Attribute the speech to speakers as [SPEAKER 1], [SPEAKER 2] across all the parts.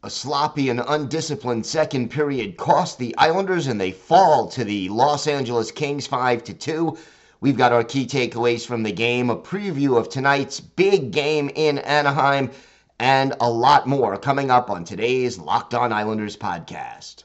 [SPEAKER 1] A sloppy and undisciplined second period cost the Islanders and they fall to the Los Angeles Kings 5 to 2. We've got our key takeaways from the game, a preview of tonight's big game in Anaheim, and a lot more coming up on today's Locked On Islanders podcast.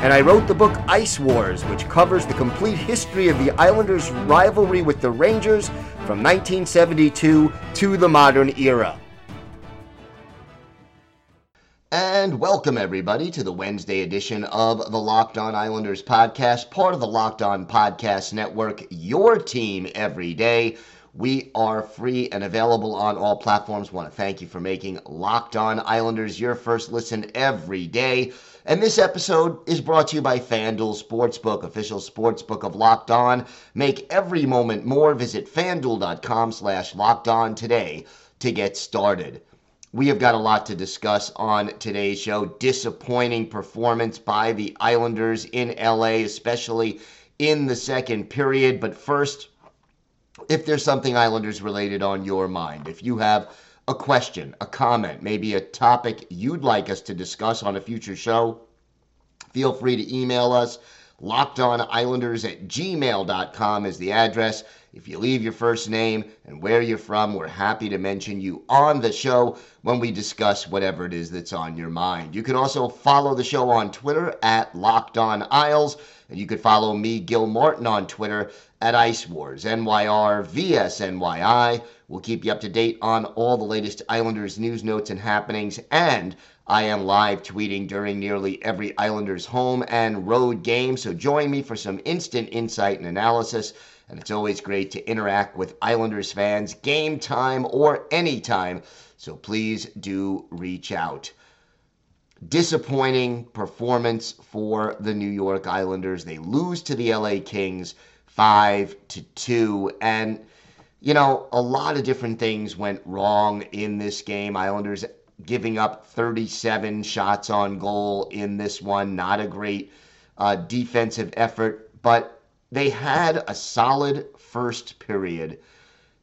[SPEAKER 1] and I wrote the book Ice Wars, which covers the complete history of the Islanders' rivalry with the Rangers from 1972 to the modern era. And welcome, everybody, to the Wednesday edition of the Locked On Islanders podcast, part of the Locked On Podcast Network, your team every day. We are free and available on all platforms. Want to thank you for making Locked On Islanders your first listen every day. And this episode is brought to you by FanDuel Sportsbook, official sportsbook of Locked On. Make every moment more. Visit fanduel.com slash locked on today to get started. We have got a lot to discuss on today's show. Disappointing performance by the Islanders in LA, especially in the second period. But first, if there's something Islanders related on your mind, if you have a question, a comment, maybe a topic you'd like us to discuss on a future show, feel free to email us. LockedOnIslanders at gmail.com is the address. If you leave your first name and where you're from, we're happy to mention you on the show when we discuss whatever it is that's on your mind. You can also follow the show on Twitter at Locked On Isles, and you could follow me, Gil Martin, on Twitter at Ice Wars, NYR VSNYI. We'll keep you up to date on all the latest Islanders news, notes, and happenings, and I am live tweeting during nearly every Islanders home and road game, so join me for some instant insight and analysis. And it's always great to interact with Islanders fans, game time or anytime. So please do reach out. Disappointing performance for the New York Islanders. They lose to the LA Kings 5 to 2. And, you know, a lot of different things went wrong in this game. Islanders giving up 37 shots on goal in this one. Not a great uh, defensive effort, but they had a solid first period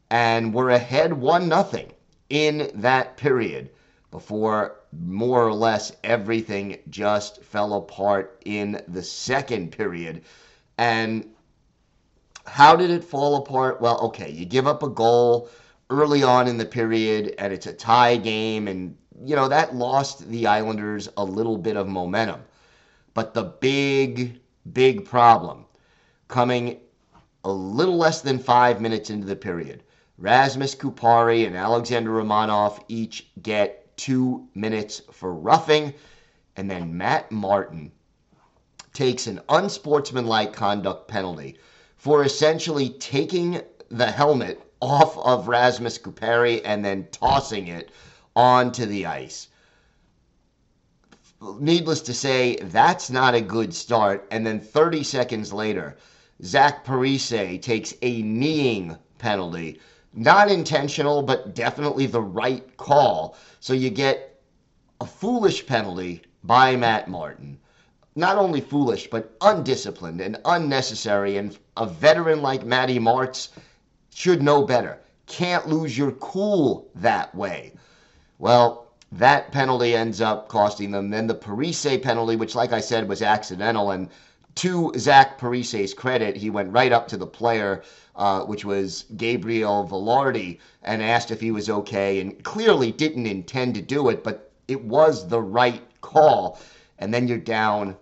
[SPEAKER 1] and were ahead 1 nothing in that period before more or less everything just fell apart in the second period. And how did it fall apart? Well, okay, you give up a goal early on in the period and it's a tie game and you know that lost the Islanders a little bit of momentum. But the big big problem coming a little less than 5 minutes into the period. Rasmus Kupari and Alexander Romanov each get 2 minutes for roughing and then Matt Martin takes an unsportsmanlike conduct penalty for essentially taking the helmet off of Rasmus Kupari and then tossing it onto the ice. Needless to say, that's not a good start. And then 30 seconds later, Zach Parise takes a kneeing penalty. Not intentional, but definitely the right call. So you get a foolish penalty by Matt Martin not only foolish, but undisciplined and unnecessary. And a veteran like Matty Martz should know better. Can't lose your cool that way. Well, that penalty ends up costing them. Then the Parise penalty, which, like I said, was accidental. And to Zach Parise's credit, he went right up to the player, uh, which was Gabriel Vilardi, and asked if he was okay. And clearly didn't intend to do it, but it was the right call. And then you're down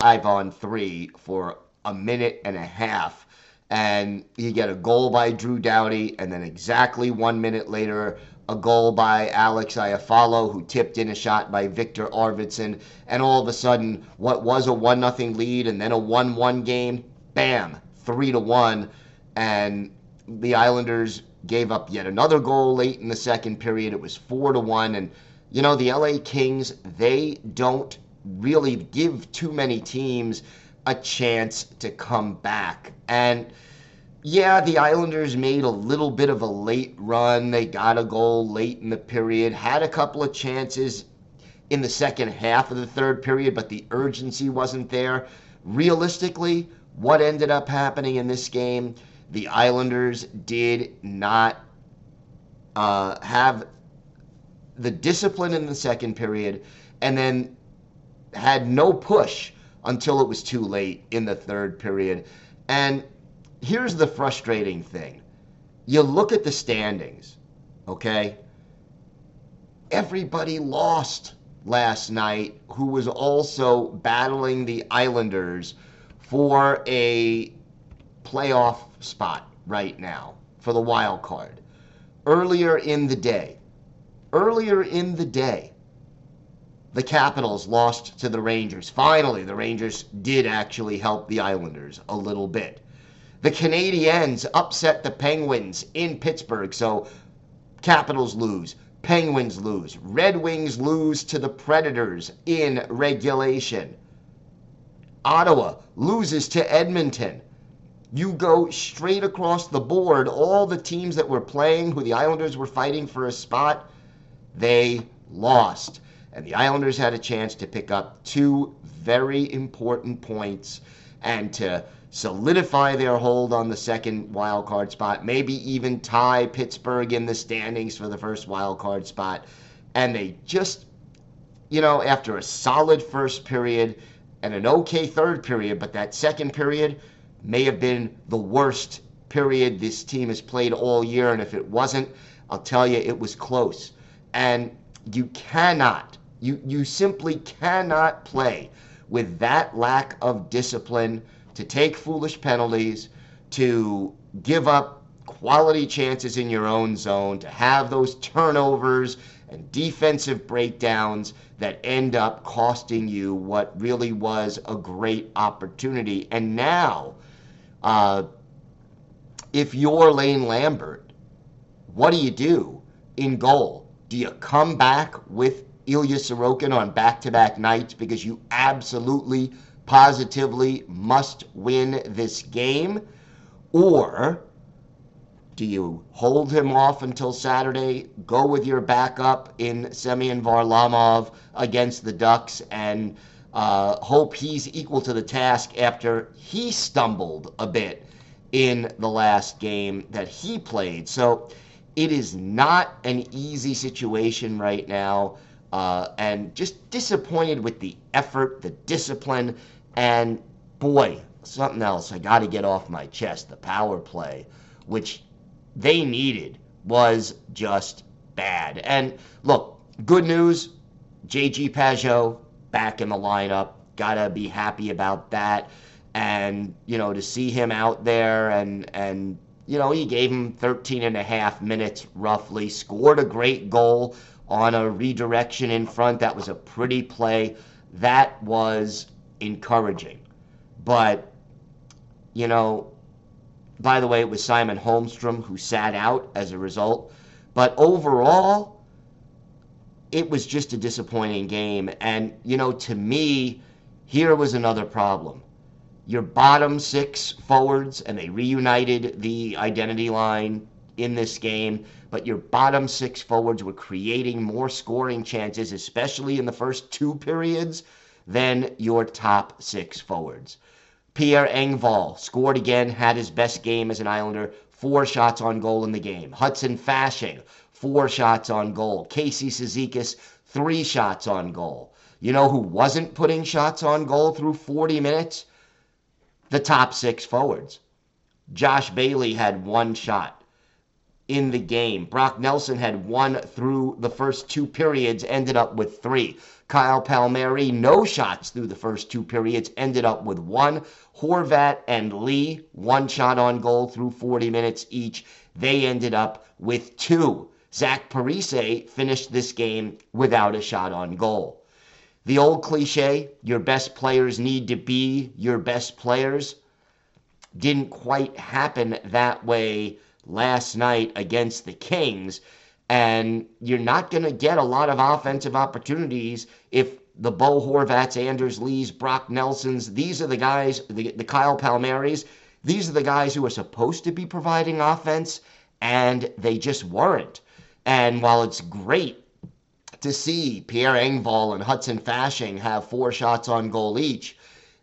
[SPEAKER 1] five on three for a minute and a half. and you get a goal by Drew Doughty, and then exactly one minute later, a goal by Alex Iafallo, who tipped in a shot by Victor Arvidsson, and all of a sudden, what was a one nothing lead and then a one one game, bam, three to one, and the Islanders gave up yet another goal late in the second period. It was four to one, and you know the LA Kings they don't really give too many teams a chance to come back. And yeah, the Islanders made a little bit of a late run. They got a goal late in the period, had a couple of chances in the second half of the third period, but the urgency wasn't there. Realistically, what ended up happening in this game, the Islanders did not uh, have the discipline in the second period and then had no push until it was too late in the third period. And here's the frustrating thing you look at the standings, okay? Everybody lost last night who was also battling the Islanders for a playoff spot right now for the wild card. Earlier in the day, earlier in the day, the Capitals lost to the Rangers. Finally, the Rangers did actually help the Islanders a little bit. The Canadiens upset the Penguins in Pittsburgh, so Capitals lose. Penguins lose. Red Wings lose to the Predators in regulation. Ottawa loses to Edmonton. You go straight across the board, all the teams that were playing, who the Islanders were fighting for a spot, they lost. And the Islanders had a chance to pick up two very important points and to solidify their hold on the second wild card spot, maybe even tie Pittsburgh in the standings for the first wild card spot. And they just, you know, after a solid first period and an okay third period, but that second period may have been the worst period this team has played all year. And if it wasn't, I'll tell you, it was close. And you cannot you, you simply cannot play with that lack of discipline to take foolish penalties, to give up quality chances in your own zone, to have those turnovers and defensive breakdowns that end up costing you what really was a great opportunity. And now, uh, if you're Lane Lambert, what do you do in goal? Do you come back with Ilya Sorokin on back to back nights because you absolutely, positively must win this game? Or do you hold him off until Saturday, go with your backup in Semyon Varlamov against the Ducks, and uh, hope he's equal to the task after he stumbled a bit in the last game that he played? So it is not an easy situation right now uh, and just disappointed with the effort, the discipline, and boy, something else I got to get off my chest. The power play, which they needed, was just bad. And look, good news JG Pageau back in the lineup. Gotta be happy about that. And, you know, to see him out there and, and, you know, he gave him 13 and a half minutes roughly, scored a great goal on a redirection in front. That was a pretty play. That was encouraging. But, you know, by the way, it was Simon Holmstrom who sat out as a result. But overall, it was just a disappointing game. And, you know, to me, here was another problem. Your bottom six forwards, and they reunited the identity line in this game but your bottom six forwards were creating more scoring chances, especially in the first two periods, than your top six forwards. Pierre Engvall scored again, had his best game as an Islander, four shots on goal in the game. Hudson Fasching, four shots on goal. Casey Cizikas, three shots on goal. You know who wasn't putting shots on goal through 40 minutes? The top six forwards. Josh Bailey had one shot. In the game. Brock Nelson had one through the first two periods, ended up with three. Kyle Palmieri, no shots through the first two periods, ended up with one. Horvat and Lee, one shot on goal through 40 minutes each. They ended up with two. Zach Parise finished this game without a shot on goal. The old cliche, your best players need to be your best players, didn't quite happen that way last night against the Kings. And you're not going to get a lot of offensive opportunities if the Bo Horvats, Anders Lees, Brock Nelsons, these are the guys, the, the Kyle Palmieris, these are the guys who are supposed to be providing offense, and they just weren't. And while it's great to see Pierre Engvall and Hudson Fasching have four shots on goal each,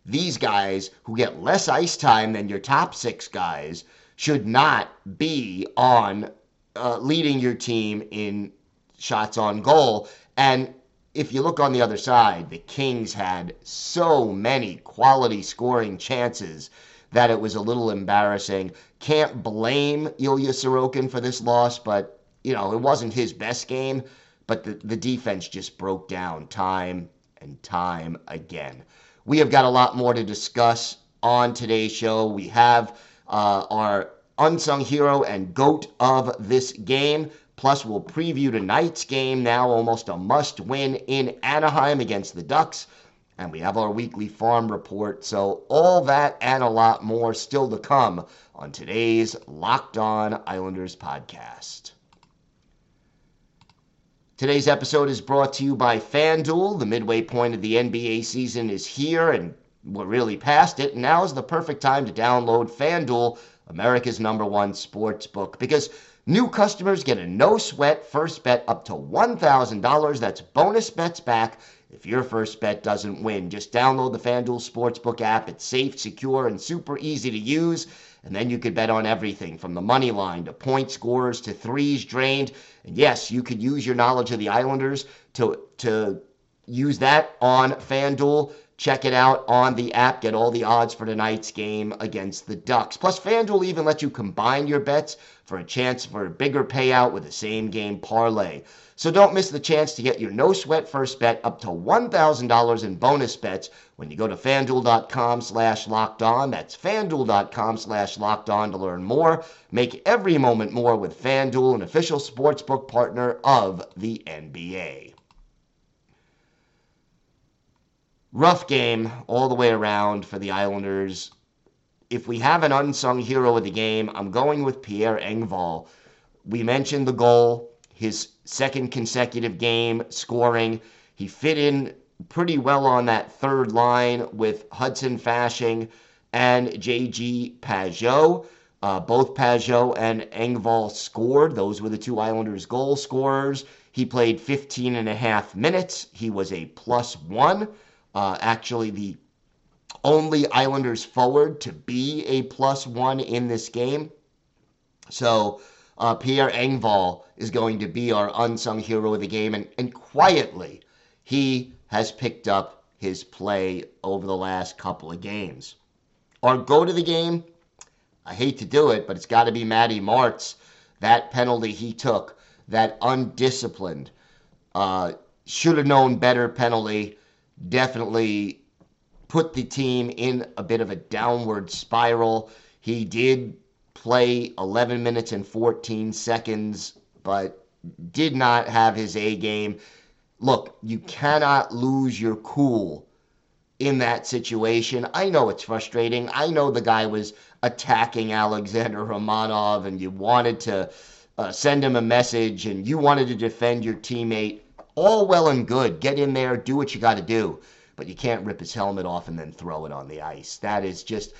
[SPEAKER 1] these guys who get less ice time than your top six guys should not be on uh, leading your team in shots on goal. And if you look on the other side, the Kings had so many quality scoring chances that it was a little embarrassing. Can't blame Ilya Sorokin for this loss, but you know, it wasn't his best game, but the, the defense just broke down time and time again. We have got a lot more to discuss on today's show. We have uh, our unsung hero and goat of this game. Plus, we'll preview tonight's game now, almost a must win in Anaheim against the Ducks. And we have our weekly farm report. So, all that and a lot more still to come on today's Locked On Islanders podcast. Today's episode is brought to you by FanDuel. The midway point of the NBA season is here, and we're really past it. Now is the perfect time to download FanDuel, America's number one sports book, because new customers get a no sweat first bet up to $1,000. That's bonus bets back if your first bet doesn't win. Just download the FanDuel Sportsbook app. It's safe, secure, and super easy to use. And then you could bet on everything from the money line to point scores to threes drained. And yes, you could use your knowledge of the Islanders to, to use that on FanDuel. Check it out on the app. Get all the odds for tonight's game against the Ducks. Plus, FanDuel even lets you combine your bets for a chance for a bigger payout with a same game parlay. So don't miss the chance to get your no sweat first bet up to $1,000 in bonus bets when you go to fanduel.com slash locked on. That's fanduel.com slash locked on to learn more. Make every moment more with Fanduel, an official sportsbook partner of the NBA. Rough game all the way around for the Islanders. If we have an unsung hero of the game, I'm going with Pierre Engvall. We mentioned the goal his second consecutive game scoring. He fit in pretty well on that third line with Hudson Fasching and JG Pageau. Uh, both Pageau and Engvall scored. Those were the two Islanders' goal scorers. He played 15 and a half minutes. He was a plus one. Uh, actually, the only Islanders forward to be a plus one in this game. So, uh, Pierre Engvall is going to be our unsung hero of the game. And, and quietly, he has picked up his play over the last couple of games. Our go to the game, I hate to do it, but it's got to be Matty Martz. That penalty he took, that undisciplined, uh, should have known better penalty, definitely put the team in a bit of a downward spiral. He did play 11 minutes and 14 seconds, but did not have his A game. Look, you cannot lose your cool in that situation. I know it's frustrating. I know the guy was attacking Alexander Romanov and you wanted to uh, send him a message and you wanted to defend your teammate. All well and good. Get in there, do what you got to do. But you can't rip his helmet off and then throw it on the ice. That is just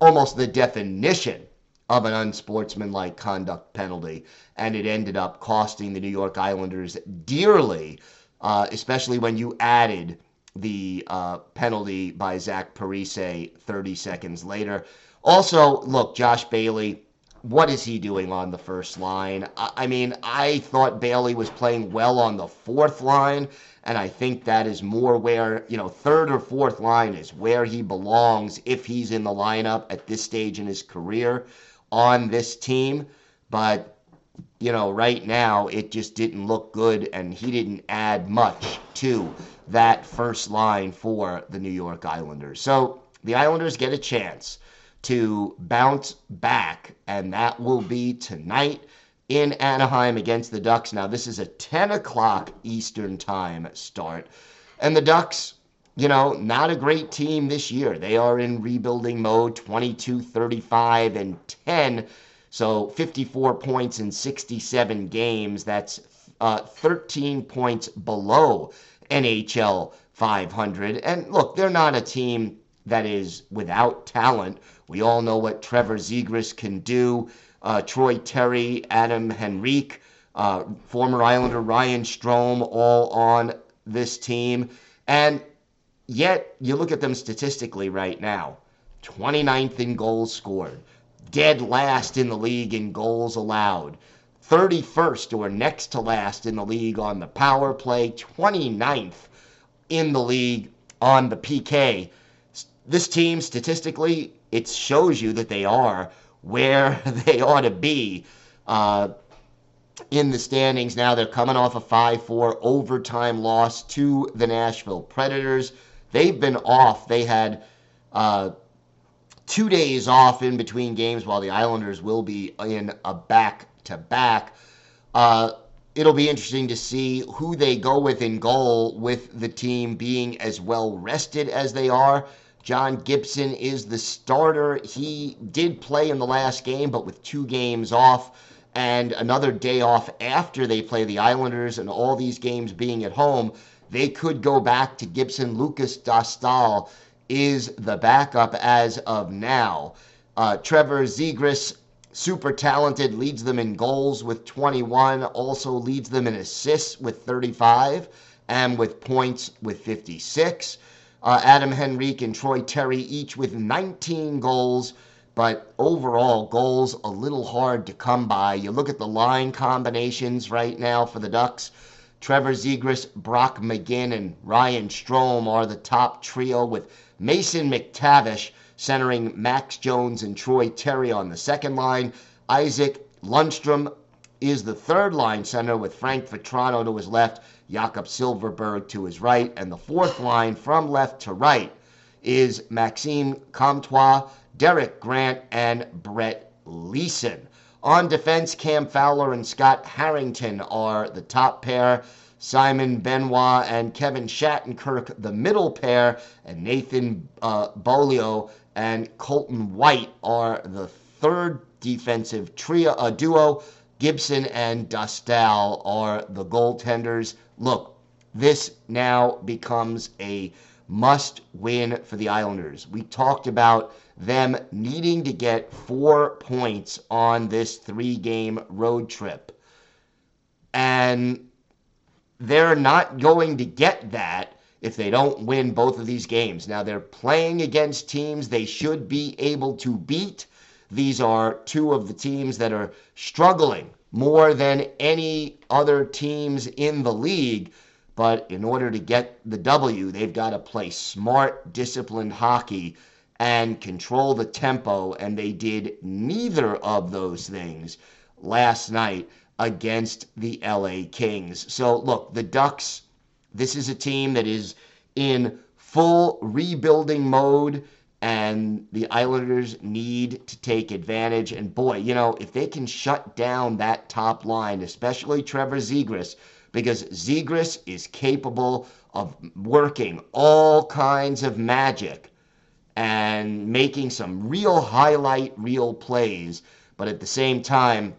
[SPEAKER 1] almost the definition of an unsportsmanlike conduct penalty, and it ended up costing the New York Islanders dearly, uh, especially when you added the uh, penalty by Zach Parise 30 seconds later. Also, look, Josh Bailey, what is he doing on the first line? I, mean, I thought Bailey was playing well on the fourth line, and I think that is more where, you know, third or fourth line is where he belongs if he's in the lineup at this stage in his career on this team. But you know, right now it just didn't look good, and he didn't add much to that first line for the New York Islanders. So the Islanders get a chance to bounce back, and that will be tonight in Anaheim against the Ducks. Now, this is a 10 o'clock Eastern Time start, and the Ducks. You know, not a great team this year. They are in rebuilding mode 22, 35, and 10 so 54 points in 67 games. That's uh, 13 points below NHL 500. And look, they're not a team that is without talent. We all know what Trevor Zegras can do. Uh, Troy Terry, Adam Henrique, uh, former Islander Ryan Strome, all on this team. And yet, you look at them statistically right now 29th in goals scored, dead last in the league in goals allowed. 31st or next to last in the league on the power play, 29th in the league on the PK. This team, statistically, it shows you that they are where they ought to be uh, in the standings. Now they're coming off a 5 4 overtime loss to the Nashville Predators. They've been off. They had uh, two days off in between games while the Islanders will be in a back to back. It'll be interesting to see who they go with in goal with the team being as well rested as they are. John Gibson is the starter. He did play in the last game, but with two games off and another day off after they play the Islanders and all these games being at home, they could go back to Gibson. Lukas Dostal is the backup as of now. Uh, Trevor Zegras, super talented, leads them in goals with 21, also leads them in assists with 35, and with points with 56. Uh, Adam Henrique and Troy Terry each with 19 goals, but overall, goals a little hard to come by. You look at the line combinations right now for the Ducks. Trevor Zegras, Brock McGinn, and Ryan Strome are the top trio with Mason McTavish centering Max Jones and Troy Terry on the second line. Isac Lundestrom is the third line center with Frank Vatrano to his left, Jakob Silfverberg to his right, and the fourth line from left to right is Maxime Comtois, Derek Grant, and Brett Leason. On defense, Cam Fowler and Scott Harrington are the top pair. Simon Benoit and Kevin Shattenkirk, the middle pair, and Nathan uh, Beaulieu and Colton White are the third defensive trio uh, duo. Gibson and Dostal are the goaltenders. Look, this now becomes a must win for the Islanders. We talked about them needing to get four points on this three game road trip. And they're not going to get that if they don't win both of these games. Now, they're playing against teams they should be able to beat. These are two of the teams that are struggling more than any other teams in the league. But in order to get the W, they've got to play smart, disciplined hockey and control the tempo. And they did neither of those things last night against the LA Kings. So, look, the Ducks, this is a team that is in full rebuilding mode, and the Islanders need to take advantage. And boy, you know, if they can shut down that top line, especially Trevor Zegras, because Zegras is capable of working all kinds of magic and making some real highlight real plays. But at the same time,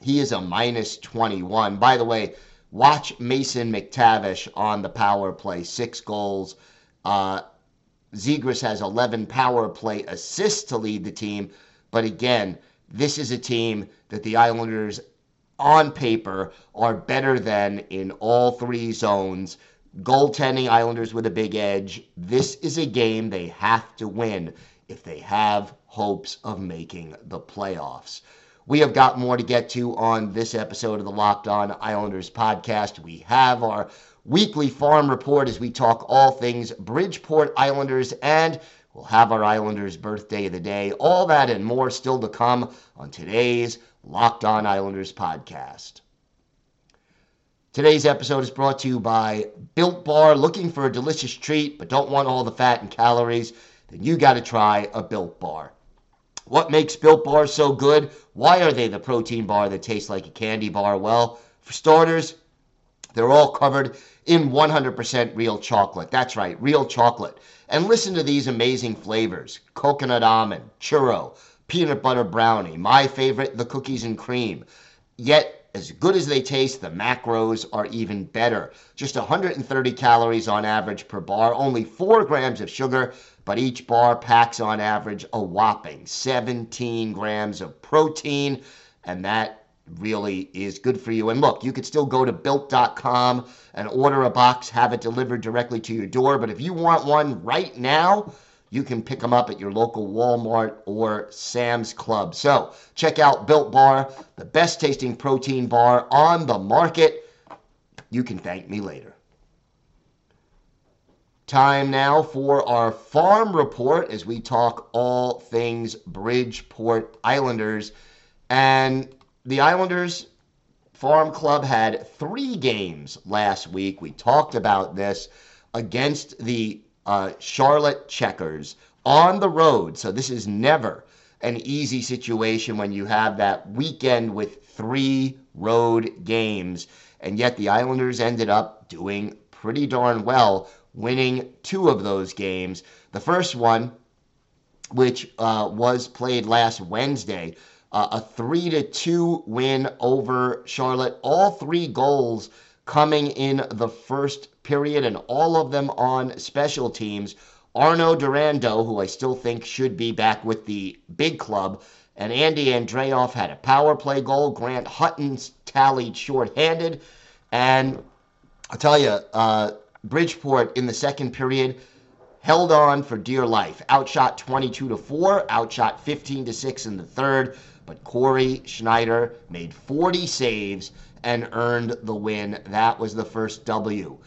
[SPEAKER 1] he is a minus 21. By the way, watch Mason McTavish on the power play, six goals. Uh, Zegras has 11 power play assists to lead the team. But again, this is a team that the Islanders, on paper, are better than in all three zones. Goaltending Islanders with a big edge. This is a game they have to win if they have hopes of making the playoffs. We have got more to get to on this episode of the Locked On Islanders podcast. We have our weekly farm report as we talk all things Bridgeport Islanders and we'll have our Islanders birthday of the day. All that and more still to come on today's Locked On Islanders podcast. Today's episode is brought to you by Built Bar. Looking for a delicious treat but don't want all the fat and calories? Then you got to try a Built Bar. What makes Built Bar so good? Why are they the protein bar that tastes like a candy bar? Well, for starters, they're all covered in 100% real chocolate. That's right, real chocolate. And listen to these amazing flavors coconut almond, churro, peanut butter brownie, my favorite, the cookies and cream. Yet, as good as they taste, the macros are even better. Just 130 calories on average per bar, only 4 grams of sugar, but each bar packs on average a whopping 17 grams of protein, and that really is good for you. And look, you could still go to built.com and order a box, have it delivered directly to your door. But if you want one right now, you can pick them up at your local Walmart or Sam's Club. So check out Built Bar, the best tasting protein bar on the market. You can thank me later. Time now for our farm report as we talk all things Bridgeport Islanders. And the Islanders Farm Club had three games last week. We talked about this against the uh, Charlotte Checkers on the road. So this is never an easy situation when you have that weekend with three road games. And yet the Islanders ended up doing pretty darn well winning two of those games. The first one, which uh, was played last Wednesday, uh, a three to two win over Charlotte. All three goals coming in the first period, and all of them on special teams. Arnaud Durandeau, who I still think should be back with the big club, and Andy Andreoff had a power play goal. Grant Hutton's tallied shorthanded. And I'll tell you, uh, Bridgeport in the second period held on for dear life. Outshot 22 to 4, outshot 15 to 6 in the third, but Cory Schneider made 40 saves and earned the win. That was the first W.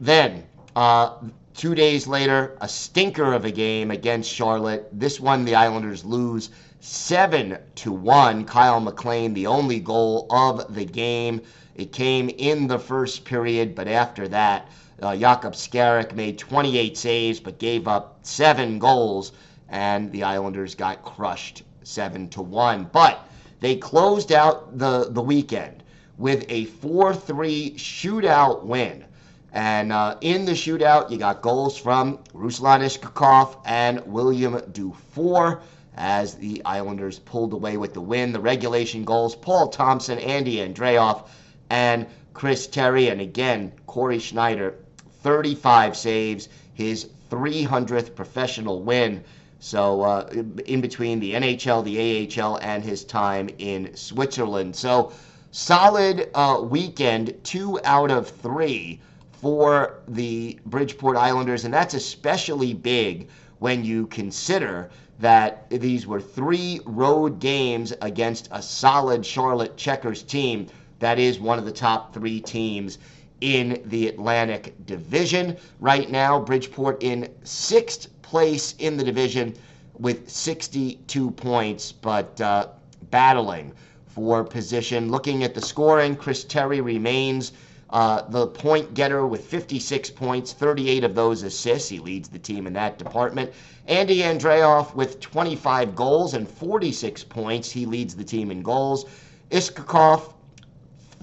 [SPEAKER 1] Then, uh, two days later, a stinker of a game against Charlotte. This one the Islanders lose 7 to 1. Kyle McLean, the only goal of the game. It came in the first period, but after that, uh, Jakub Skarek made 28 saves but gave up seven goals, and the Islanders got crushed 7 to 1. But they closed out the, the weekend with a 4 3 shootout win. And uh, in the shootout, you got goals from Ruslan Iskhakov and William Dufour as the Islanders pulled away with the win. The regulation goals, Paul Thompson, Andy Andreoff, and Chris Terry. And again, Cory Schneider, 35 saves, his 300th professional win. So, uh, in between the NHL, the AHL, and his time in Switzerland. So, solid uh, weekend, two out of three for the Bridgeport Islanders. And that's especially big when you consider that these were three road games against a solid Charlotte Checkers team that is one of the top three teams in the Atlantic Division. Right now, Bridgeport in sixth place in the division with 62 points, but uh, battling for position. Looking at the scoring, Chris Terry remains uh, the point getter with 56 points, 38 of those assists. He leads the team in that department. Andy Andreoff with 25 goals and 46 points. He leads the team in goals. Iskhakov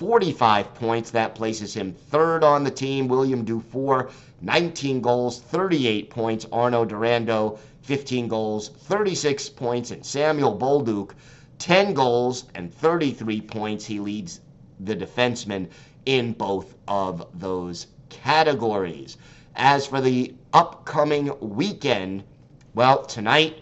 [SPEAKER 1] 45 points. That places him third on the team. William Dufour, 19 goals, 38 points. Arnaud Durandeau, 15 goals, 36 points. And Samuel Bolduc, 10 goals and 33 points. He leads the defenseman in both of those categories. As for the upcoming weekend, well, tonight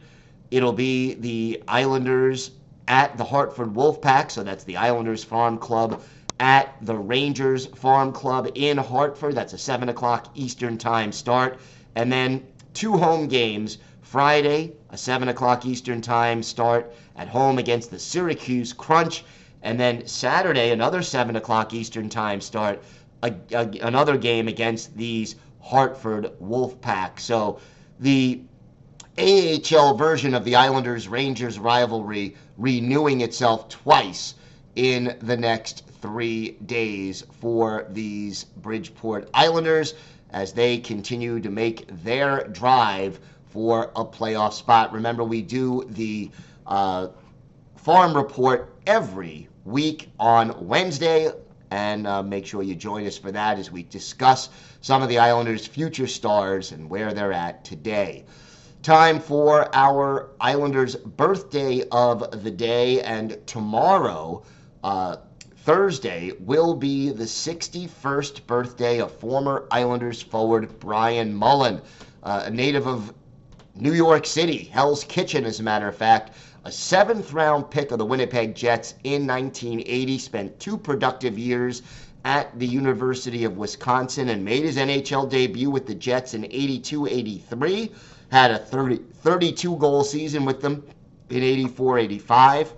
[SPEAKER 1] it'll be the Islanders at the Hartford Wolfpack. So that's the Islanders Farm Club at the Rangers Farm Club in Hartford. That's a 7 o'clock Eastern Time start. And then two home games. Friday, a 7 o'clock Eastern Time start at home against the Syracuse Crunch. And then Saturday, another 7 o'clock Eastern Time start, a, a, another game against these Hartford Wolfpack. So the AHL version of the Islanders Rangers rivalry renewing itself twice in the next three days for these Bridgeport Islanders as they continue to make their drive for a playoff spot. Remember, we do the uh, farm report every week on Wednesday, and uh, make sure you join us for that as we discuss some of the Islanders' future stars and where they're at today. Time for our Islanders' birthday of the day, and tomorrow, uh, Thursday, will be the 61st birthday of former Islanders forward Brian Mullen, uh, a native of New York City, Hell's Kitchen, as a matter of fact. A seventh round pick of the Winnipeg Jets in 1980, spent two productive years at the University of Wisconsin and made his NHL debut with the Jets in 82 83. Had a 30, 32 goal season with them in 84 85.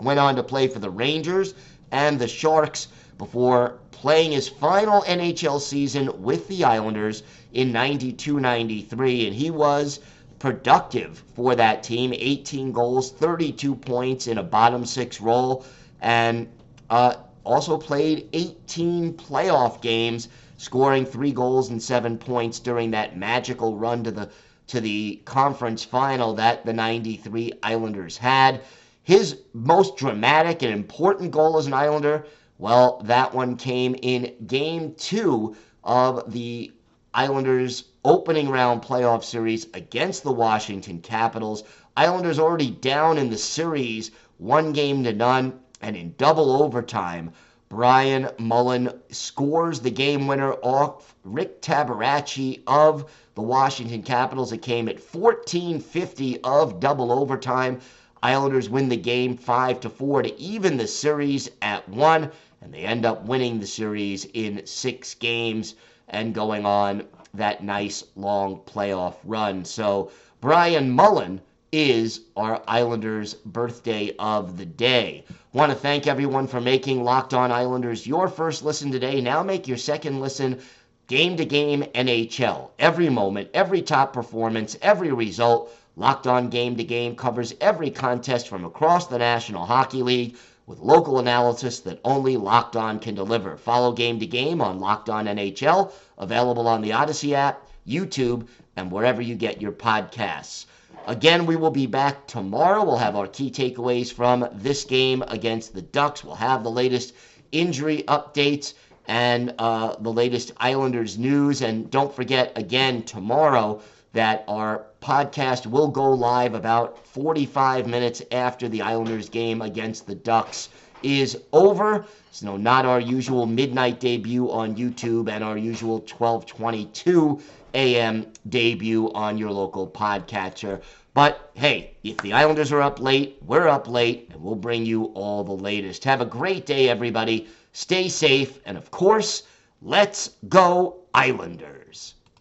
[SPEAKER 1] Went on to play for the Rangers and the Sharks before playing his final NHL season with the Islanders in 92 93. And he was productive for that team 18 goals, 32 points in a bottom six role, and uh, also played 18 playoff games, scoring three goals and seven points during that magical run to the to the conference final that the 93 Islanders had. His most dramatic and important goal as an Islander, well, that one came in game two of the Islanders' opening round playoff series against the Washington Capitals. Islanders already down in the series, one game to none, and in double overtime, Brian Mullen scores the game winner off Rick Tabaracci of the Washington Capitals. It came at 14:50 of double overtime. Islanders win the game 5 to 4 to even the series at 1 and they end up winning the series in 6 games and going on that nice long playoff run. So Brian Mullen is our Islanders' birthday of the day. Want to thank everyone for making Locked On Islanders your first listen today. Now make your second listen game to game NHL. Every moment, every top performance, every result. Locked On Game to Game covers every contest from across the National Hockey League with local analysis that only Locked On can deliver. Follow Game to Game on Locked On NHL, available on the Odyssey app, YouTube, and wherever you get your podcasts. Again, we will be back tomorrow. We'll have our key takeaways from this game against the Ducks. We'll have the latest injury updates and uh, the latest Islanders news. And don't forget, again, tomorrow, that our podcast will go live about 45 minutes after the Islanders game against the Ducks is over. So not our usual midnight debut on YouTube and our usual 1222 a.m. debut on your local podcatcher. But hey, if the Islanders are up late, we're up late, and we'll bring you all the latest. Have a great day, everybody. Stay safe, and of course, let's go Islanders.